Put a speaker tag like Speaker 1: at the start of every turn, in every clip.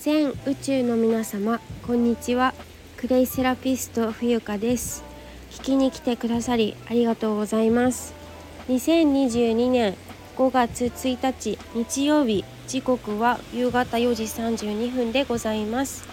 Speaker 1: 全宇宙の皆様こんにちは。クレイセラピスト冬香です。聞きに来てくださりありがとうございます。2022年5月1日日曜日時刻は夕方4時32分でございます。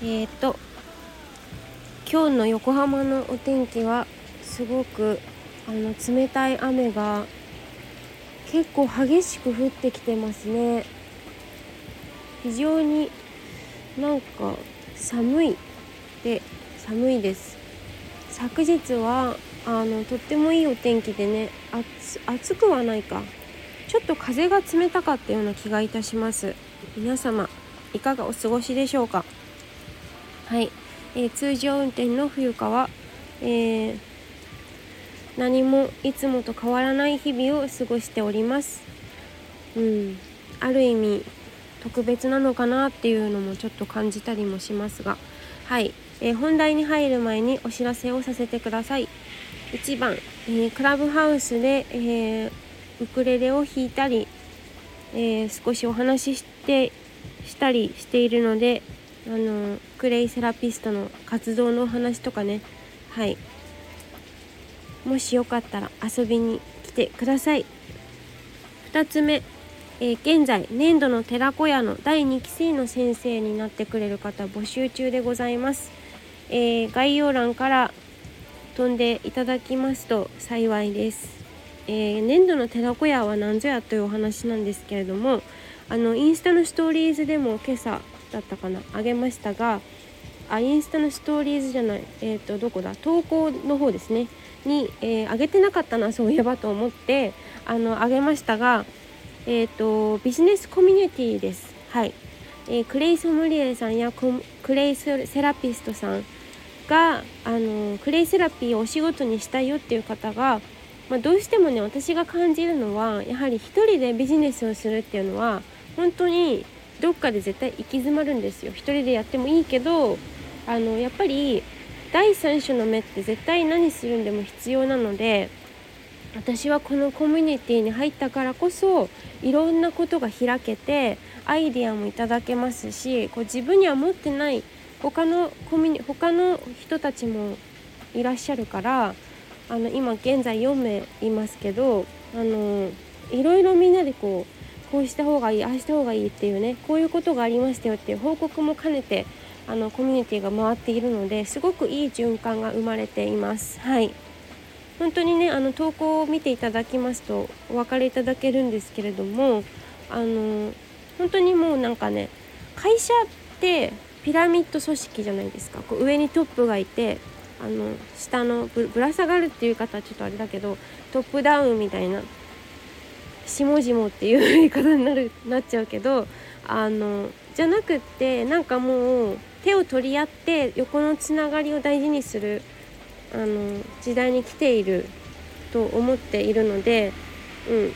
Speaker 1: えっ、ー、と今日の横浜のお天気はすごくあの冷たい雨が結構激しく降ってきてますね。非常になんか寒いで寒いです。昨日はあのとってもいいお天気でね暑くはないか。ちょっと風が冷たかったような気がいたします。皆様いかがお過ごしでしょうか？はい、えー、通常運転の冬川、えー、何もいつもと変わらない日々を過ごしております。うん。ある意味特別なのかなっていうのもちょっと感じたりもしますが。はい、えー、本題に入る前にお知らせをさせてください。1番、えー、クラブハウスで、えー、ウクレレを弾いたり、え少しお話ししてしたりしているのであのクレイセラピストの活動のお話とかね。はい。もしよかったら遊びに来てください。2つ目。えー、現在年度の寺子屋の第2期生の先生になってくれる方募集中でございます、えー、概要欄から飛んでいただきますと幸いです、えー、年度の寺子屋は何ぞやというお話なんですけれどもあのインスタのストーリーズでも今朝だったかなあげましたがあインスタのストーリーズじゃないえっ、ー、とどこだ投稿の方ですね。に、えー、上げてなかったなそういえばと思ってあの上げましたがえーと、ビジネスコミュニティです。はい、えー、クレイソムリエさんやクレイセラピストさんがあのクレイセラピーをお仕事にしたいよっていう方が、まあ、どうしてもね私が感じるのはやはり一人でビジネスをするっていうのは本当にどっかで絶対行き詰まるんですよ。一人でやってもいいけどあのやっぱり第三者の目って絶対何するんでも必要なので私はこのコミュニティに入ったからこそいろんなことが開けてアイディアもいただけますしこう自分には持ってない他のコミュニ他の人たちもいらっしゃるからあの今現在4名いますけどあのいろいろみんなでこうこうした方がいいああした方がいいっていうねこういうことがありましたよっていう報告も兼ねてあのコミュニティが回っているのですごくいい循環が生まれています。はい本当にねあの投稿を見ていただきますとお分かりいただけるんですけれどもあの本当にもうなんかね会社ってピラミッド組織じゃないですか。こう上にトップがいてあの下のぶら下がるっていう方はちょっとあれだけどトップダウンみたいな下々っていう言い方になるなっちゃうけどあのじゃなくってなんかもう手を取り合って横のつながりを大事にするあの時代に来ていると思っているので、うん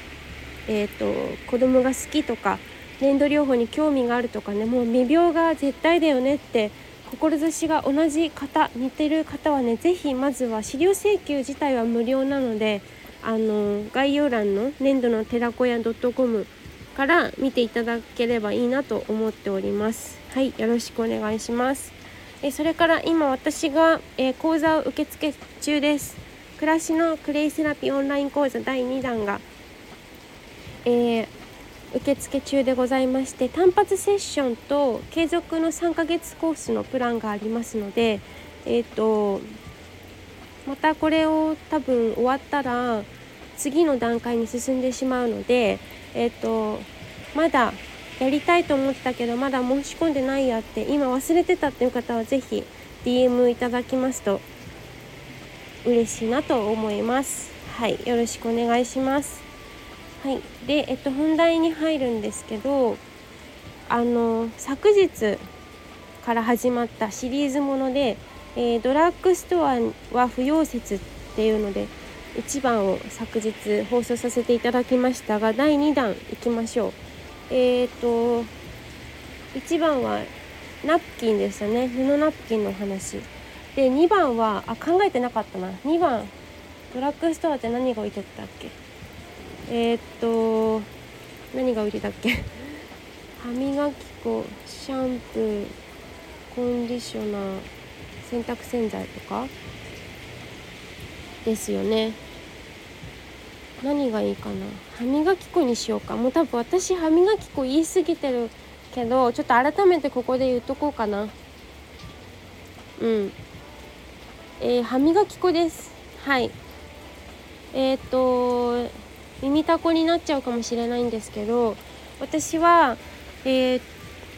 Speaker 1: えーと、子供が好きとか粘土療法に興味があるとかねもう未病が絶対だよねって志が同じ方似てる方はね是非まずは資料請求自体は無料なのであの概要欄の粘土の寺子屋 .com から見ていただければいいなと思っております。はい、よろしくお願いします。えそれから今私が、え講座を受付中です。暮らしのクレイセラピーオンライン講座第2弾が、えー、受付中でございまして単発セッションと継続の3ヶ月コースのプランがありますのでえっ、ー、とまたこれを多分終わったら次の段階に進んでしまうのでえっ、ー、とまだやりたいと思ってたけどまだ申し込んでないやって今忘れてたっていう方は是非 DM いただきますと嬉しいなと思います。はいよろしくお願いします。はいでえっと本題に入るんですけどあの昨日から始まったシリーズもので、えー、ドラッグストアは不要説っていうので1番を昨日放送させていただきましたが第2弾いきましょう。えっ、ー、と1番はナプキンでしたね。布ナプキンの話。で2番はあ考えてなかったな。2番ドラッグストアって何が置いてたっけ？えっ、と何が置いてたっけ？歯磨き粉シャンプーコンディショナー洗濯洗剤とか？ですよね。何がいいかな？歯磨き粉にしようか。もう多分私歯磨き粉言い過ぎてるけどちょっと改めてここで言っとこうかな。うん。えー、歯磨き粉です。はい。えっ、と耳たこになっちゃうかもしれないんですけど私は、えー、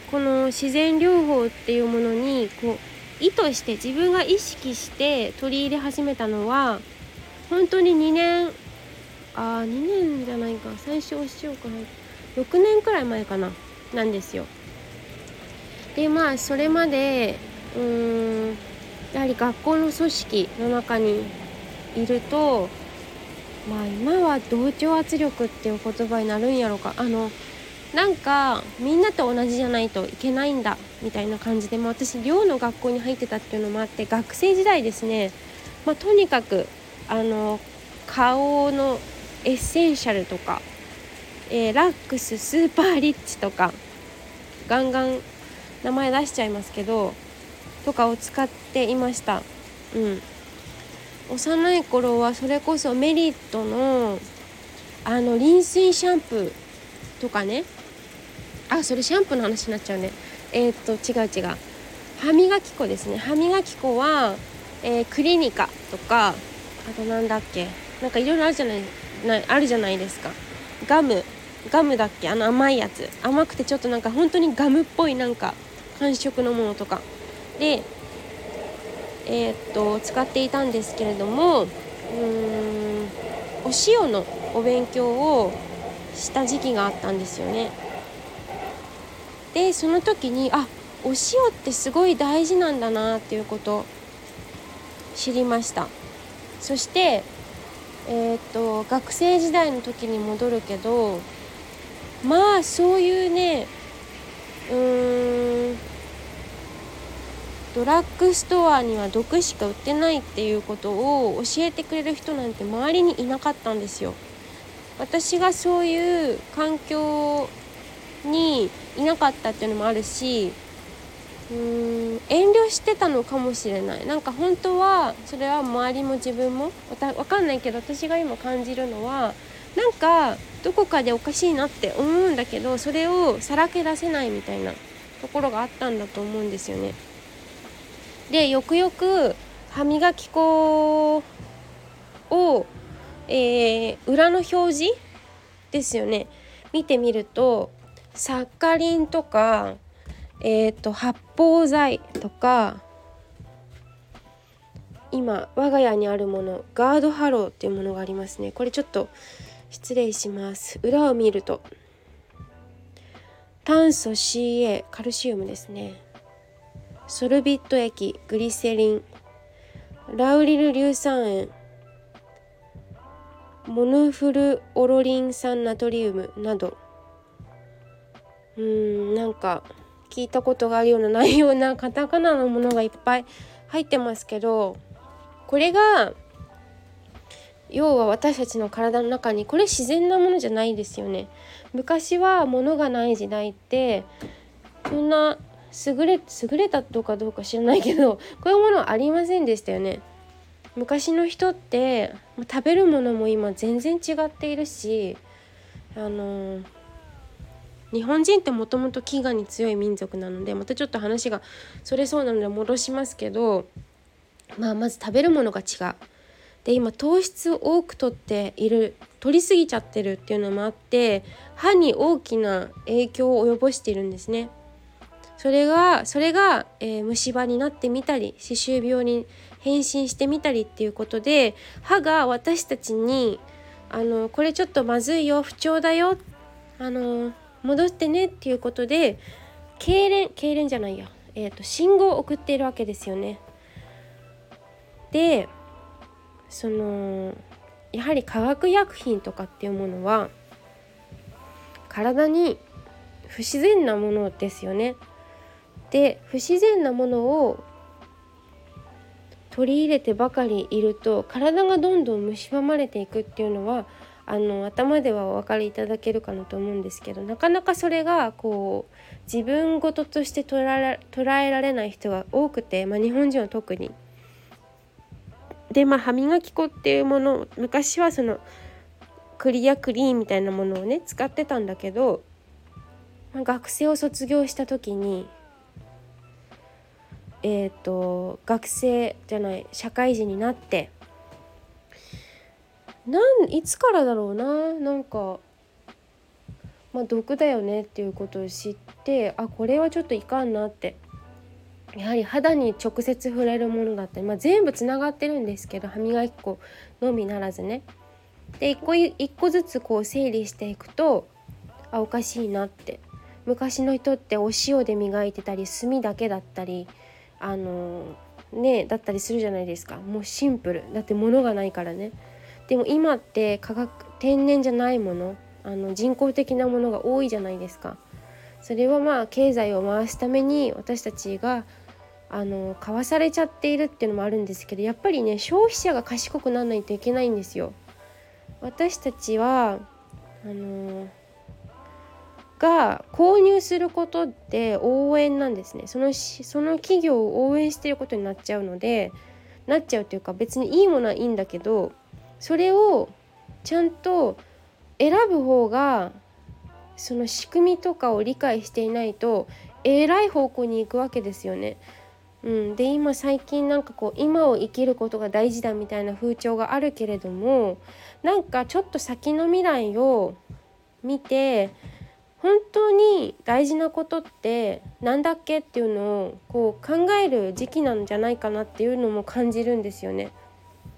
Speaker 1: この自然療法っていうものにこう意図して自分が意識して取り入れ始めたのは本当に2年あ2年じゃないか。最初お塩か6年くらい前かな。なんですよ。でまあそれまでうーんやはり学校の組織の中にいるとまあ今は同調圧力っていう言葉になるんやろか。あのなんかみんなと同じじゃないといけないんだみたいな感じで、まあ、私立の学校に入ってたっていうのもあって学生時代ですね、まあ、とにかくあの花王のエッセンシャルとか、えー、ラックススーパーリッチとかガンガン名前出しちゃいますけどとかを使っていました。うん。幼い頃はそれこそメリットのあのリンスインシャンプーとかね。あそれシャンプーの話になっちゃうね。えー、っと違う違う。歯磨き粉ですね。歯磨き粉は、えー、クリニカとかあとなんだっけ。なんかいろいろあるじゃない。なあるじゃないですか。ガム。ガムだっけ？あの甘いやつ。甘くてちょっとなんか本当にガムっぽいなんか感触のものとか。でえー、っと使っていたんですけれどもうーんお塩のお勉強をした時期があったんですよね。でその時にあお塩ってすごい大事なんだなっていうこと知りました。そしてえー、っと学生時代の時に戻るけどまあそういうねうーんドラッグストアには毒しか売ってないっていうことを教えてくれる人なんて周りにいなかったんですよ。私がそういう環境にいなかったっていうのもあるしうーん遠慮してたのかもしれないなんか本当はそれは周りも自分もわかんないけど私が今感じるのはなんかどこかでおかしいなって思うんだけどそれをさらけ出せないみたいなところがあったんだと思うんですよね。でよくよく歯磨き粉を、えー、裏の表示ですよね見てみるとサッカリンとか、えーと、発泡剤とか今我が家にあるものガードハローっていうものがありますね。これちょっと失礼します。裏を見ると炭素 CA カルシウムですね。ソルビット液グリセリンラウリル硫酸塩モノフルオロリン酸ナトリウムなど。うんなんか聞いたことがあるようなないようなカタカナのものがいっぱい入ってますけどこれが要は私たちの体の中にこれ自然なものじゃないですよね昔は物がない時代ってそんな優れ優れたとかどうか知らないけど こういうものはありませんでしたよね。昔の人って食べるものも今全然違っているしあの日本人ってもともと飢餓に強い民族なのでまたちょっと話がそれそうなので戻しますけど、まあ、まず食べるものが違う。で今糖質を多くとっている取りすぎちゃってるっていうのもあって歯に大きな影響を及ぼしているんですね。それがそれが、えー、虫歯になってみたり歯周病に変身してみたりっていうことで歯が私たちにあのこれちょっとまずいよ不調だよあの戻ってねっていうことで痙攣痙攣じゃないや、えーと、信号を送っているわけですよね。でそのやはり化学薬品とかっていうものは体に不自然なものですよね。で不自然なものを取り入れてばかりいると体がどんどん蝕まれていくっていうのはあの頭ではお分かりいただけるかなと思うんですけどなかなかそれがこう自分事として捉えられない人が多くて、まあ、日本人は特に。でまあ歯磨き粉っていうもの昔はそのクリアクリーンみたいなものをね使ってたんだけど、まあ、学生を卒業した時にえっ、ー、と学生じゃない社会人になってなんいつからだろうな。なんかまあ毒だよねっていうことを知ってあこれはちょっといかんなって。やはり肌に直接触れるものだったり、まあ、全部つながってるんですけど歯磨き粉のみならずね。で一個一個ずつこう整理していくとあおかしいなって。昔の人ってお塩で磨いてたり炭だけだったりあのねだったりするじゃないですか。もうシンプル。だって物がないからね。でも今って化学天然じゃないものあの人工的なものが多いじゃないですかそれはまあ経済を回すために私たちがあの買わされちゃっているっていうのもあるんですけどやっぱりね消費者が賢くならないといけないんですよ。私たちはあのが購入することって応援なんですねそのその企業を応援してることになっちゃうのでなっちゃうというか別にいいものはいいんだけどそれをちゃんと選ぶ方がその仕組みとかを理解していないとえらい方向に行くわけですよね。うん、で今最近なんかこう今を生きることが大事だみたいな風潮があるけれどもなんかちょっと先の未来を見て本当に大事なことって何だっけっていうのをこう考える時期なんじゃないかなっていうのも感じるんですよね。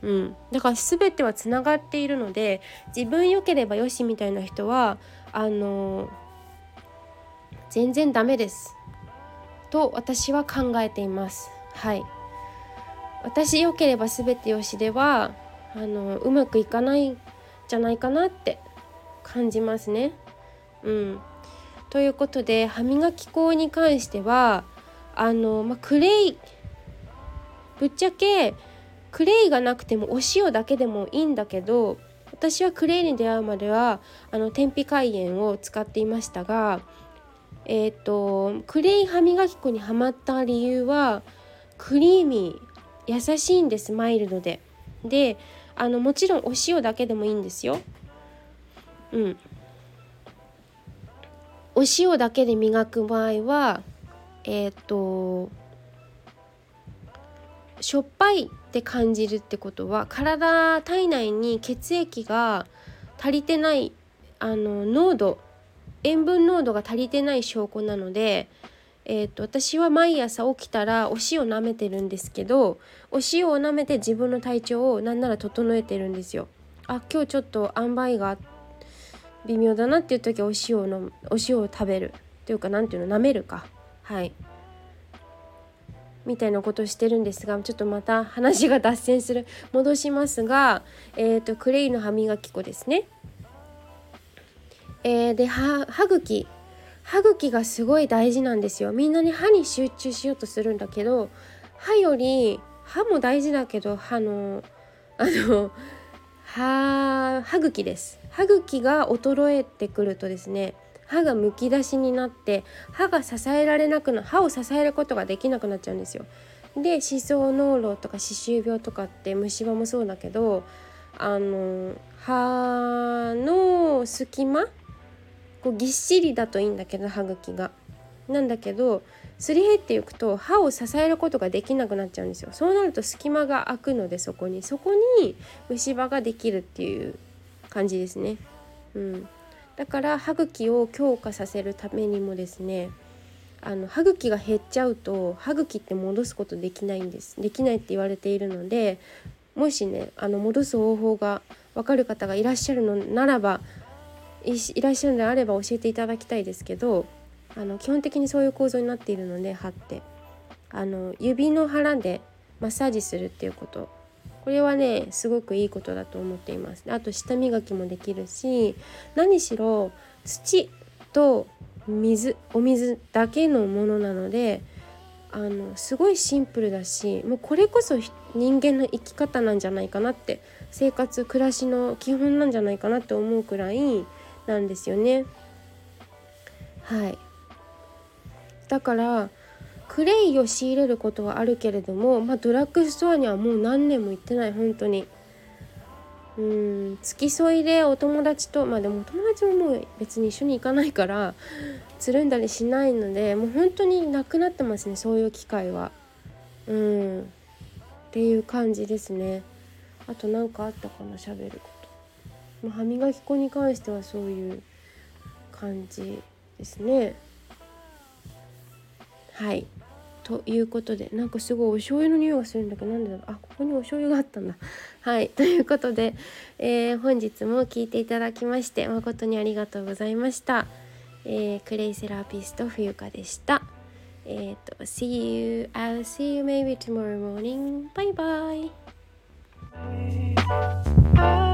Speaker 1: うん、だから全てはつながっているので自分良ければよしみたいな人はあの全然ダメです。と私は考えています。はい。私良ければ全てよしではあのうまくいかないんじゃないかなって感じますね。うん。ということで歯磨き粉に関してはあの、まあ、クレイぶっちゃけクレイがなくてもお塩だけでもいいんだけど私はクレイに出会うまではあの天日海塩を使っていましたがえっ、ー、とクレイ歯磨き粉にはまった理由はクリーミー優しいんですマイルドで。であのもちろんお塩だけでもいいんですよ。うん。お塩だけで磨く場合はえっ、ー、としょっぱいって感じるってことは体体内に血液が足りてないあの濃度塩分濃度が足りてない証拠なので、えーと、私は毎朝起きたらお塩舐めてるんですけどお塩を舐めて自分の体調をなんなら整えてるんですよ。あ今日ちょっと塩梅が微妙だなっていう時はお塩のお塩を食べる。というか何ていうの舐めるか。はい。みたいなことをしてるんですがちょっとまた話が脱線する。戻しますが、えーと、クレイの歯磨き粉ですね。えー、で歯茎。歯茎がすごい大事なんですよ。みんなに歯に集中しようとするんだけど歯より歯も大事だけど歯の あの歯歯茎です。歯茎が衰えてくるとですね歯がむき出しになって歯が支えられなくな歯を支えることができなくなっちゃうんですよ。で歯槽膿漏とか歯周病とかって虫歯もそうだけどあの歯の隙間こうぎっしりだといいんだけど歯茎が。なんだけどすり減っていくと歯を支えることができなくなっちゃうんですよ。そうなると隙間が空くのでそこにそこに虫歯ができるっていう感じですね。うん、だから歯茎を強化させるためにもですねあの歯茎が減っちゃうと歯茎って戻すことできないんです。できないって言われているのでもしねあの戻す方法が分かる方がいらっしゃるのならばいらっしゃるのであれば教えていただきたいですけどあの基本的にそういう構造になっているので歯って。あの指の腹でマッサージするっていうこと。これはねすごくいいことだと思っていますあと舌磨きもできるし何しろ土と水お水だけのものなのであのすごいシンプルだしもうこれこそ人間の生き方なんじゃないかなって生活暮らしの基本なんじゃないかなって思うくらいなんですよね。はいだからクレイを仕入れることはあるけれども、まあ、ドラッグストアにはもう何年も行ってない本当に。うん付き添いでお友達とまあでもお友達ももう別に一緒に行かないからつるんだりしないのでもう本当になくなってますねそういう機会は。うん。っていう感じですね。あと何かあったかな喋ること。まあ、歯磨き粉に関してはそういう感じですね。はい。ということでなんかすごいお醤油の匂いがするんだけどなんでだろう。あここにお醤油があったんだ。はいということで、えー、本日も聞いていただきまして誠にありがとうございました、えー、クレイセラピスト冬香でした。えっ、ー、と See you I'll see you maybe tomorrow morning. Bye bye.